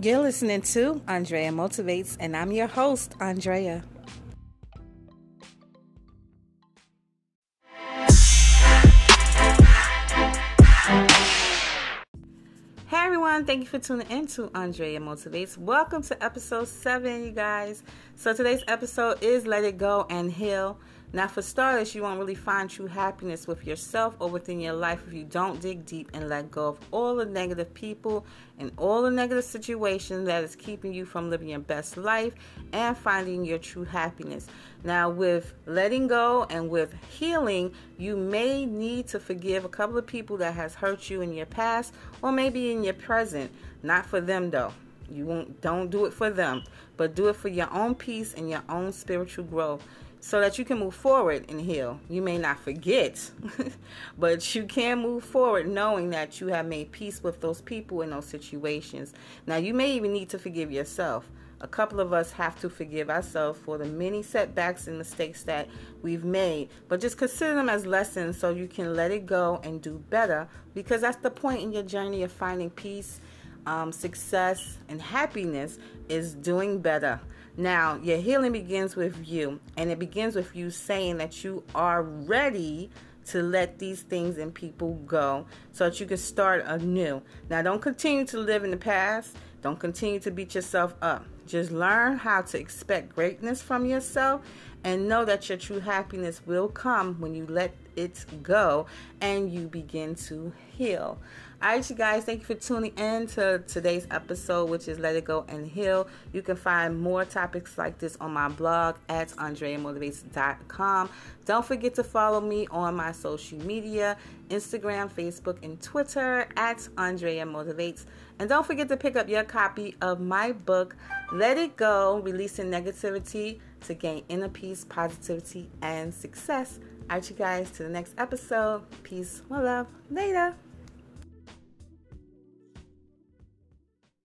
You're listening to Andrea Motivates, and I'm your host, Andrea. Hey everyone, thank you for tuning in to Andrea Motivates. Welcome to episode 7, you guys. So today's episode is Let It Go and Heal. Now, for starters, you won't really find true happiness with yourself or within your life if you don't dig deep and let go of all the negative people and all the negative situations that is keeping you from living your best life and finding your true happiness. Now, with letting go and with healing, you may need to forgive a couple of people that has hurt you in your past or maybe in your present. Not for them though. You won't don't do it for them, but do it for your own peace and your own spiritual growth so that you can move forward and heal. You may not forget, but you can move forward knowing that you have made peace with those people in those situations. Now, you may even need to forgive yourself. A couple of us have to forgive ourselves for the many setbacks and mistakes that we've made, but just consider them as lessons so you can let it go and do better because that's the point in your journey of finding peace, um, success, and happiness is doing better. Now, your healing begins with you, and it begins with you saying that you are ready to let these things and people go so that you can start anew. Now, don't continue to live in the past, don't continue to beat yourself up. Just learn how to expect greatness from yourself and know that your true happiness will come when you let it go and you begin to heal. All right, you guys, thank you for tuning in to today's episode, which is Let It Go and Heal. You can find more topics like this on my blog at andreamotivates.com. Don't forget to follow me on my social media Instagram, Facebook, and Twitter at Andrea Motivates. And don't forget to pick up your copy of my book, Let It Go Releasing Negativity to Gain Inner Peace, Positivity, and Success. All right, you guys, to the next episode. Peace, love, later.